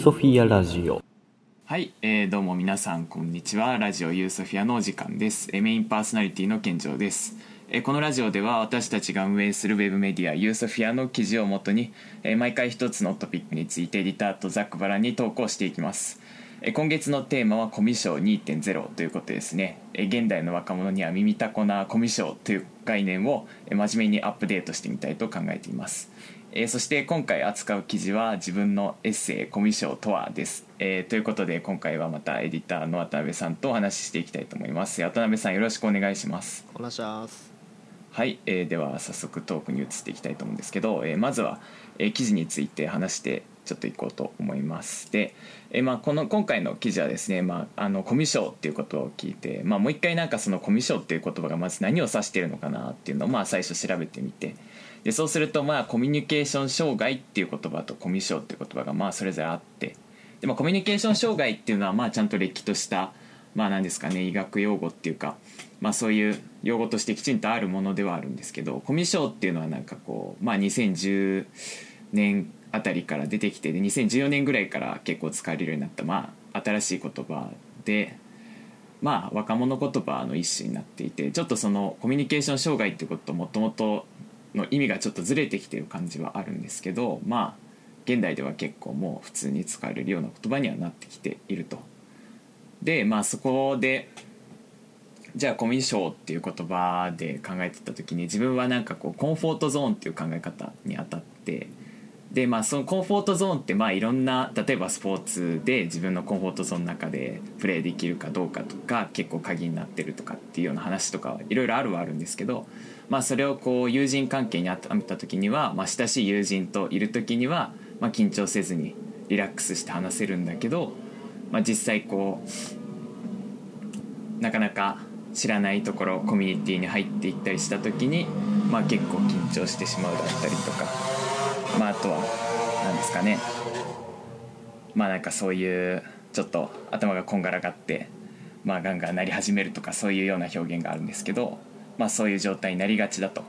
ソフィアラジオ。はい、えーどうも皆さんこんにちは。ラジオユーソフィアのお時間です。えーメインパーソナリティの健城です。えーこのラジオでは私たちが運営するウェブメディアユーソフィアの記事をもとにえー毎回一つのトピックについてエディターとざっくばらんにトークしていきます。えー今月のテーマはコミュ障2.0ということですね。えー現代の若者には耳たこなコミュ障という概念をえ真面目にアップデートしてみたいと考えています。えーそして今回扱う記事は自分のエッセイ「コミュ障とは」です、えーということで今回はまたエディターの渡辺さんとお話ししていきたいと思います。渡辺さんよろしくお願いします。お願いします。はい、えーでは早速トークに移っていきたいと思うんですけど、えーまずは、えー記事について話してちょっといこうと思います。で、えーまあ、この今回の記事はですね、まあ、あのコミュ障っていうことを聞いて、まあ、もう一回なんかそのコミュ障っていう言葉がまず何を指しているのかなっていうのをまあ最初調べてみてでそうするとまあコミュニケーション障害っていう言葉とコミュ障っていう言葉がまあそれぞれあってで、まあ、コミュニケーション障害っていうのはまあちゃんとれっきとしたまあ何ですかね医学用語っていうか、まあ、そういう用語としてきちんとあるものではあるんですけどコミュ障っていうのはなんかこう、まあ、2010年あたりから出てきてで2014年ぐらいから結構使われるようになった、まあ、新しい言葉で。まあ、若者言葉の一種になっていてちょっとそのコミュニケーション障害ってことともともとの意味がちょっとずれてきてる感じはあるんですけどまあ現代では結構もう普通に使われるような言葉にはなってきていると。でまあそこでじゃあコミュ障っていう言葉で考えてた時に自分はなんかこうコンフォートゾーンっていう考え方にあたってでまあそのコンフォートゾーンってまあいろんな例えばスポーツで自分のコンフォートゾーンの中でプレーできるかどうかとか結構鍵になってるとかっていうような話とかいろいろあるはあるんですけど、まあ、それをこう友人関係に当てはめた時には、まあ、親しい友人といる時には、まあ、緊張せずにリラックスして話せるんだけど、まあ、実際こうなかなか知らないところコミュニティに入っていったりした時に、まあ、結構緊張してしまうだったりとか、まあ、あとは何ですかね。まあなんかそういうちょっと頭がこんがらがって、まあ、ガンガン鳴り始めるとかそういうような表現があるんですけど、まあ、そういう状態になりがちだと。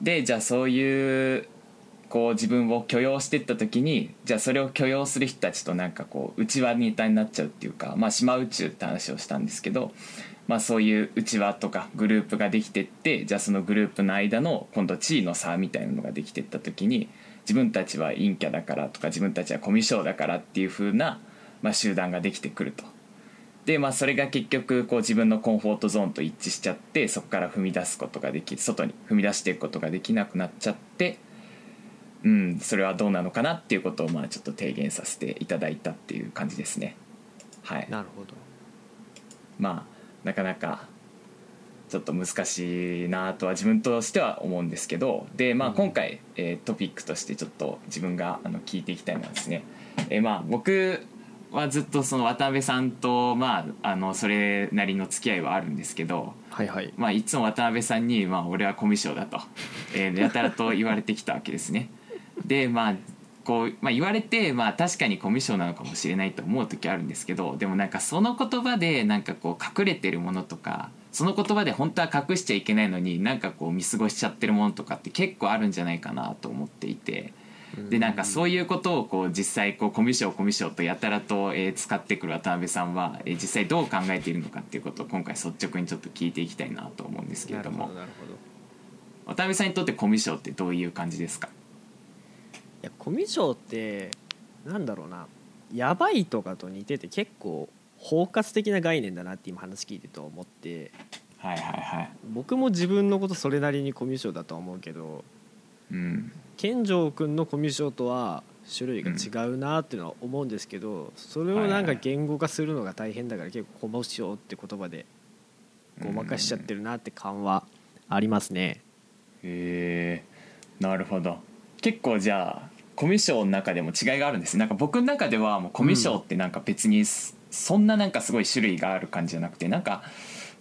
でじゃあそういうこう自分を許容していった時にじゃあそれを許容する人たちとなんかこう内輪ネタになっちゃうっていうかまあ島宇宙って話をしたんですけど、まあ、そういう内輪とかグループができてってじゃあそのグループの間の今度地位の差みたいなのができてった時に自分たちは陰キャだからとか自分たちはコミュ障だからっていう風なまあ集団ができてくると。でまあそれが結局こう自分のコンフォートゾーンと一致しちゃってそこから踏み出すことができ外に踏み出していくことができなくなっちゃってうんそれはどうなのかなっていうことをまあちょっと提言させていただいたっていう感じですね。はい。なるほど。まあなかなかちょっと難しいなとは自分としては思うんですけどで、まあ、うん。今回、えートピックとしてちょっと自分があの聞いていきたいのはですね、えーまあ僕はずっとその渡辺さんと、まあ、あのそれなりの付き合いはあるんですけど、はいはいまあ、いつも渡辺さんに、まあ、俺はコミュ障だと、えーやたらと言われてきたわけですね。でまあこうまあ、言われて、まあ、確かにコミュ障なのかもしれないと思う時あるんですけどでもなんかその言葉でなんかこう隠れてるものとかその言葉で本当は隠しちゃいけないのになんかこう見過ごしちゃってるものとかって結構あるんじゃないかなと思っていて。でなんかそういうことをこう実際こうコミュ障コミュ障とやたらと、えー使ってくる渡辺さんは、えー実際どう考えているのかっていうことを今回率直にちょっと聞いていきたいなと思うんですけれども。なるほどなるほど。渡辺さんにとってコミュ障ってどういう感じですか？いやコミュ障ってなんだろうな。やばいとかと似てて結構包括的な概念だなって今話聞いてと思って。はいはいはい。僕も自分のことそれなりにコミュ障だとは思うけど。うん健丈君のコミュ障とは種類が違うなっていうのは思うんですけど、それをなんか言語化するのが大変だから結構コミュ障って言葉でごまかしちゃってるなって感はありますね。へえなるほど。結構じゃあコミュ障の中でも違いがあるんです。なんか僕の中ではもうコミュ障ってなんか別にすそんななんかすごい種類がある感じじゃなくてなんか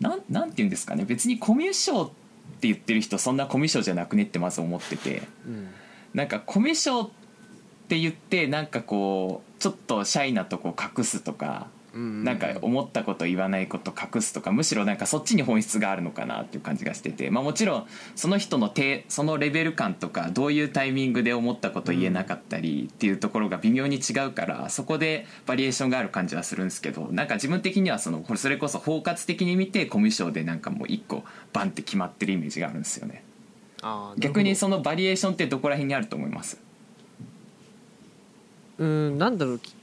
なんなんて言うんですかね。別にコミュ障って言ってる人そんなコミュ障じゃなくねってまず思ってて。うんなんかコミュ障って言ってなんかこうちょっとシャイなとこ隠すとかうんなんか思ったこと言わないこと隠すとかむしろなんかそっちに本質があるのかなっていう感じがしてて、まあ、もちろんその人の手そのレベル感とかどういうタイミングで思ったこと言えなかったりっていうところが微妙に違うからそこでバリエーションがある感じはするんですけどなんか自分的にはそのこれそれこそ包括的に見てコミュ障でなんかもう一個バンって決まってるイメージがあるんですよね。逆にそのバリエーションってどこら辺にあると思います？うんなんだろうき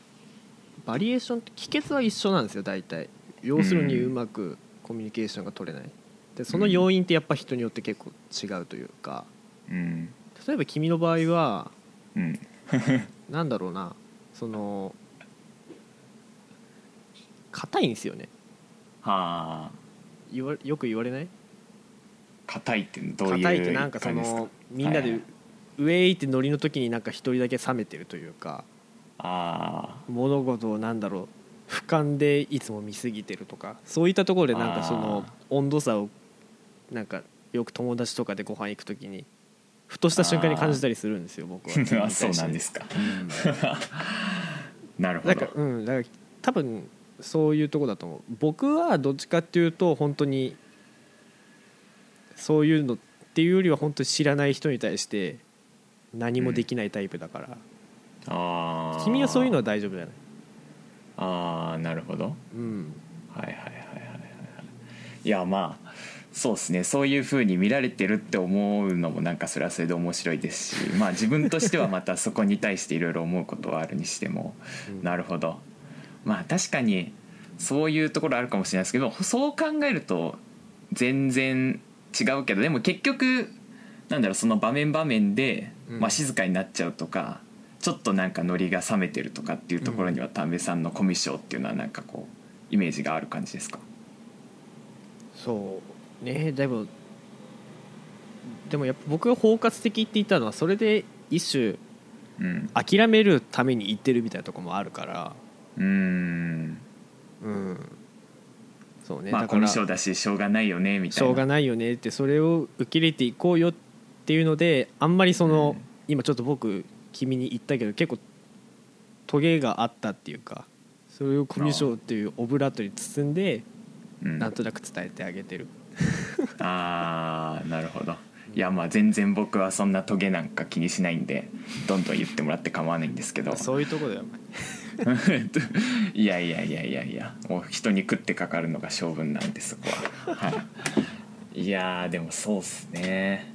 バリエーションって帰結は一緒なんですよ大体。要するにううん。まくコミュニケーションが取れない。でその要因ってやっぱ人によって結構違うというか。うん。例えば君の場合はうん。なんだろうな。その硬いんですよね。はあ。言わよく言われない？硬いってどういう硬いってなんかそのみんなではいはい。ウェイってノリの時になんか一人だけ冷めてるというかあ物事をなんだろう俯瞰でいつも見過ぎてるとかそういったところでなんかその温度差をなんかよく友達とかでご飯行く時にふとした瞬間に感じたりするんですよ僕は。あそうなんですか。なるほだからどうん。だから多分そういうとこだと思う。僕はどっちかっていうと本当にそういうのっていうよりは本当に知らない人に対して何もできないタイプだから、あー。君はそういうのは大丈夫じゃない？ああなるほど。うん。はいはいはいはいはいはい。いやまあそうですね。そういうふうに見られてるって思うのもなんかそれはそれで面白いですし まあ自分としてはまたそこに対していろいろ思うことはあるにしても。うん。なるほど。まあ確かにそういうところあるかもしれないですけどそう考えると全然違うけどでも結局なんだろうその場面場面で、うん。まあ、静かになっちゃうとかちょっとなんかノリが冷めてるとかっていうところには丹部さんのコミュ障っていうのはなんかこうイメージがある感じですか？そうね。でもでもやっぱ僕が包括的って言ったのはそれで一種うん。諦めるために言ってるみたいなとこもあるから。うーん。うんそうね。まあだからしコミュ障だししょうがないよねみたいな。ょうがないよねってそれを受け入れていこうよっていうのであんまりその、うん。今ちょっと僕君に言ったけど結構トゲがあったっていうかそれをコミュ障っていうオブラートに包んでうん。なんとなく伝えてあげてる、ああなるほど。いやまあ全然僕はそんなトゲなんか気にしないんでどんどん言ってもらって構わないんですけど。そういうとこだよ いやいやいやいやいやもう人に食ってかかるのが性分なんでそこは、はい、いやーでもそうっすね。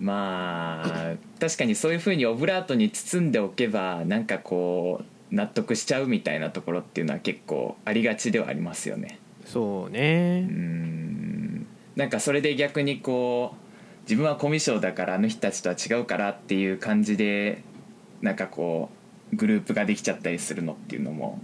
まあ確かにそういうふうにオブラートに包んでおけばなんかこう納得しちゃうみたいなところっていうのは結構ありがちではありますよね。そうね。うーん。なんかそれで逆にこう自分はコミュ障だからあの人たちとは違うからっていう感じでなんかこうグループができちゃったりするのっていうのも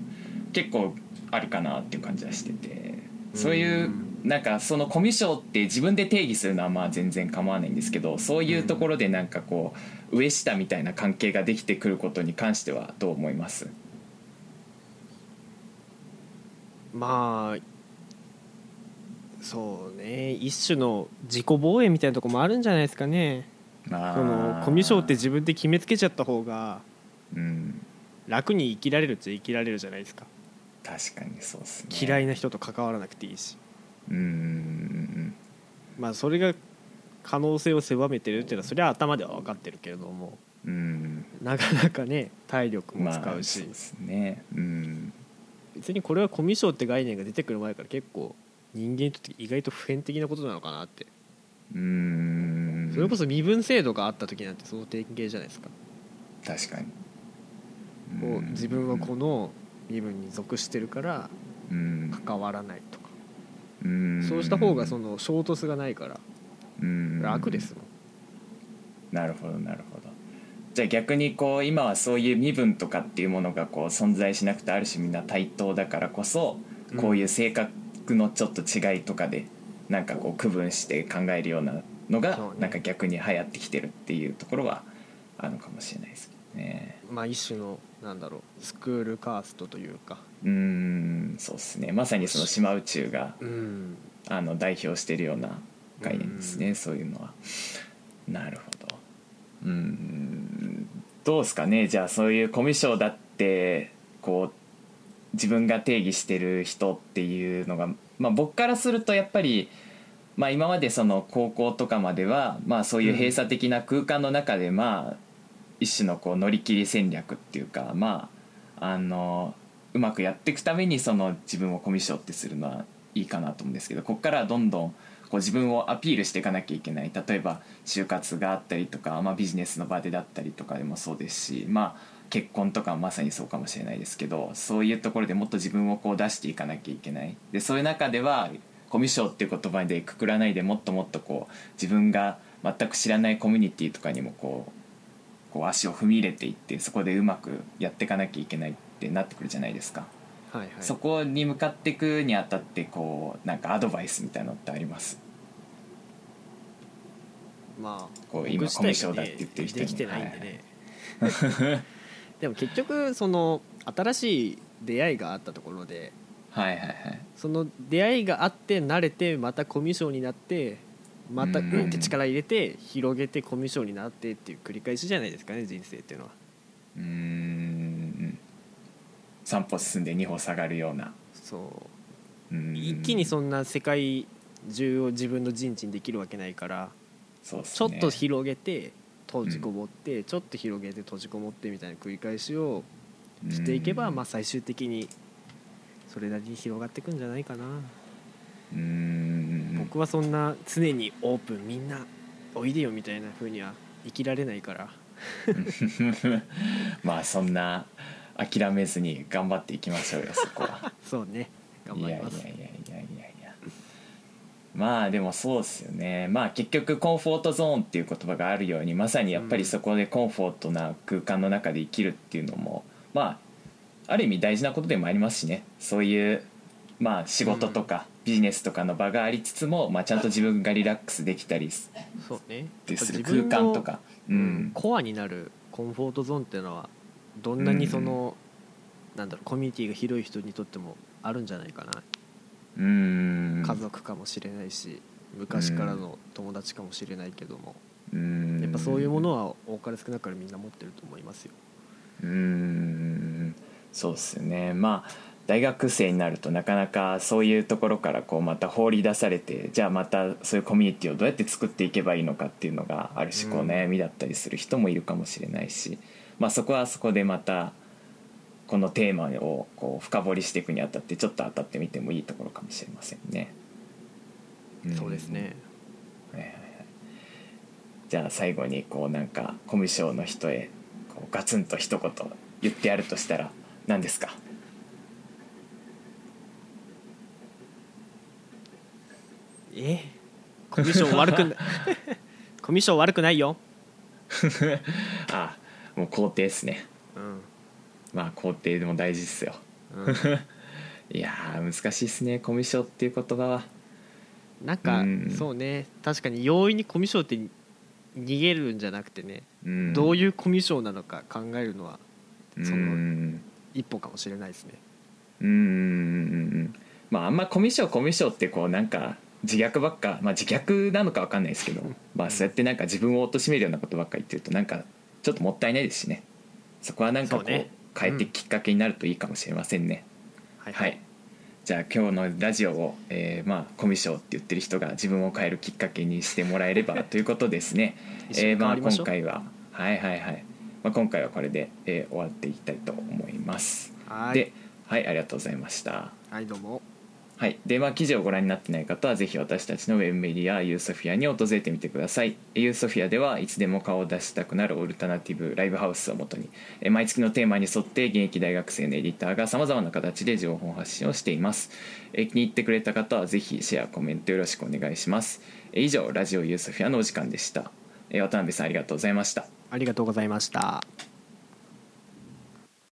結構あるかなっていう感じはしてて。そういうなんかそのコミュ障って自分で定義するのはまあ全然構わないんですけどそういうところでなんかこう上下みたいな関係ができてくることに関してはどう思います？まあそうね。一種の自己防衛みたいなとこもあるんじゃないですかね。まあそのコミュ障って自分で決めつけちゃった方がうん。楽に生きられるっちゃ生きられるじゃないですか。確かにそうですね。嫌いな人と関わらなくていいし。うんうんうん。まあそれが可能性を狭めてるっていうのはそれは頭では分かってるけれども。うん。なかなかね体力もまあ使うし、そうですね。うん。別にこれはコミュ障って概念が出てくる前から結構人間にとって意外と普遍的なことなのかなって。うん。それこそ身分制度があった時なんてその典型じゃないですか。確かに自分はこの身分に属してるからうん。関わらないとか。うん。そうした方がその衝突がないからうん。楽ですもん。なるほどなるほど。じゃあ逆にこう今はそういう身分とかっていうものがこう存在しなくてある種みんな対等だからこそうん。こういう性格のちょっと違いとかでなんかこう区分して考えるようなのがなんか逆に流行ってきてるっていうところはあるのかもしれないですけどね。まあ一種のなんだろうスクールカーストというか。うーんそうですね。まさにその島宇宙がうん。あの代表しているような概念ですね、うん。そういうのは。なるほど。うんどうですかね。じゃあそういうコミュ障だってこう自分が定義してる人っていうのが、まあ、僕からするとやっぱり、まあ、今までその高校とかまでは、まあ、そういう閉鎖的な空間の中で、まあ一種のこう乗り切り戦略っていうかまああのうまくやっていくためにその自分をコミュ障ってするのはいいかなと思うんですけどここからどんどんこう自分をアピールしていかなきゃいけない。例えば就活があったりとか、まあ、ビジネスの場でだったりとかでもそうですしまあ結婚とかまさにそうかもしれないですけどそういうところでもっと自分をこう出していかなきゃいけない。でそういう中ではコミュ障っていう言葉でくくらないでもっともっとこう自分が全く知らないコミュニティとかにもこうこう足を踏み入れていってそこでうまくやっていかなきゃいけないってなってくるじゃないですか。はいはい。そこに向かっていくにあたってこうなんかアドバイスみたいなのってあります？まあこう今コミュ障だって言ってる人に。できてないんでね、でも結局その新しい出会いがあったところではいはいはい。その出会いがあって慣れてまたコミュ障になってまたううんんって力入れて広げてコミュ障になってっていう繰り返しじゃないですかね人生っていうのは。うーん。3歩進んで2歩下がるような。そう。一気にそんな世界中を自分の陣地にできるわけないからそうっすね。ちょっと広げて閉じこもって、ちょっと広げて閉じこもってみたいな繰り返しをしていけば、うん。まあ、最終的にそれなりに広がっていくんじゃないかな、うーん。僕はそんな常にオープンみんなおいでよみたいな風には生きられないから。まあそんな諦めずに頑張っていきましょうよ そこは。そうね。頑張ります。いやいやいやいやいや。いやまあでもそうですよね。まあ結局コンフォートゾーンっていう言葉があるようにまさにやっぱりそこでコンフォートな空間の中で生きるっていうのもまあある意味大事なことでもありますしね。そういうまあ仕事とかビジネスとかの場がありつつも、まあ、ちゃんと自分がリラックスできたりすそうね。る自空分の間とか。ううん。んコアになるコンフォートゾーンっていうのはどんなにその、なんだろうコミュニティが広い人にとってもあるんじゃないかな、うん。家族かもしれないし昔からの友達かもしれないけども、うん。やっぱそういうものは多かれ少なかれみんな持ってると思いますよ。うーん。そうですよね。まあ大学生になるとなかなかそういうところからこうまた放り出されてじゃあまたそういうコミュニティをどうやって作っていけばいいのかっていうのがある種こううん悩みだったりする人もいるかもしれないし、まあ、そこはそこでまたこのテーマをこう深掘りしていくにあたってちょっと当たってみてもいいところかもしれませんね。ん。そうですね。はいはいはい。じゃあ最後にこうなんかコミュ障の人へこうガツンと一言言ってやるとしたら何ですか？え？コミュ障悪くな コミュ障悪くないよ。あもう肯定ですね。うん、まあ肯定でも大事っすよ。うん、いやー難しいっすねコミュ障っていう言葉は。なんか、うん。そうね。確かに容易にコミュ障って逃げるんじゃなくてね、うん。どういうコミュ障なのか考えるのはうそのん。一歩かもしれないですね。うんうんうんうん。まああんまコミュ障コミュ障ってこうなんか自虐ばっかまあ自虐なのかわかんないですけど、まあそうやってなんか自分を貶めるようなことばっかり言ってるとなんかちょっともったいないですしね。そこはなんかこう変えてきっかけになるといいかもしれませんね、はいはい。じゃあ今日のラジオを、えーまあコミュ障って言ってる人が自分を変えるきっかけにしてもらえればということですね。えーまあ今回ははいはいはい、まあ、今回はこれで、えー終わっていきたいと思います。はい。ではいありがとうございました。はいどうもはい、でまあ記事をご覧になってない方はぜひ私たちのウェブメディアユーソフィアに訪れてみてください。ユーソフィアではいつでも顔を出したくなるオルタナティブライブハウスをもとに毎月のテーマに沿って現役大学生のエディターがさまざまな形で情報発信をしています。え気に入ってくれた方はぜひシェアコメントよろしくお願いします。以上ラジオユーソフィアのお時間でした。渡辺さんありがとうございました。ありがとうございました。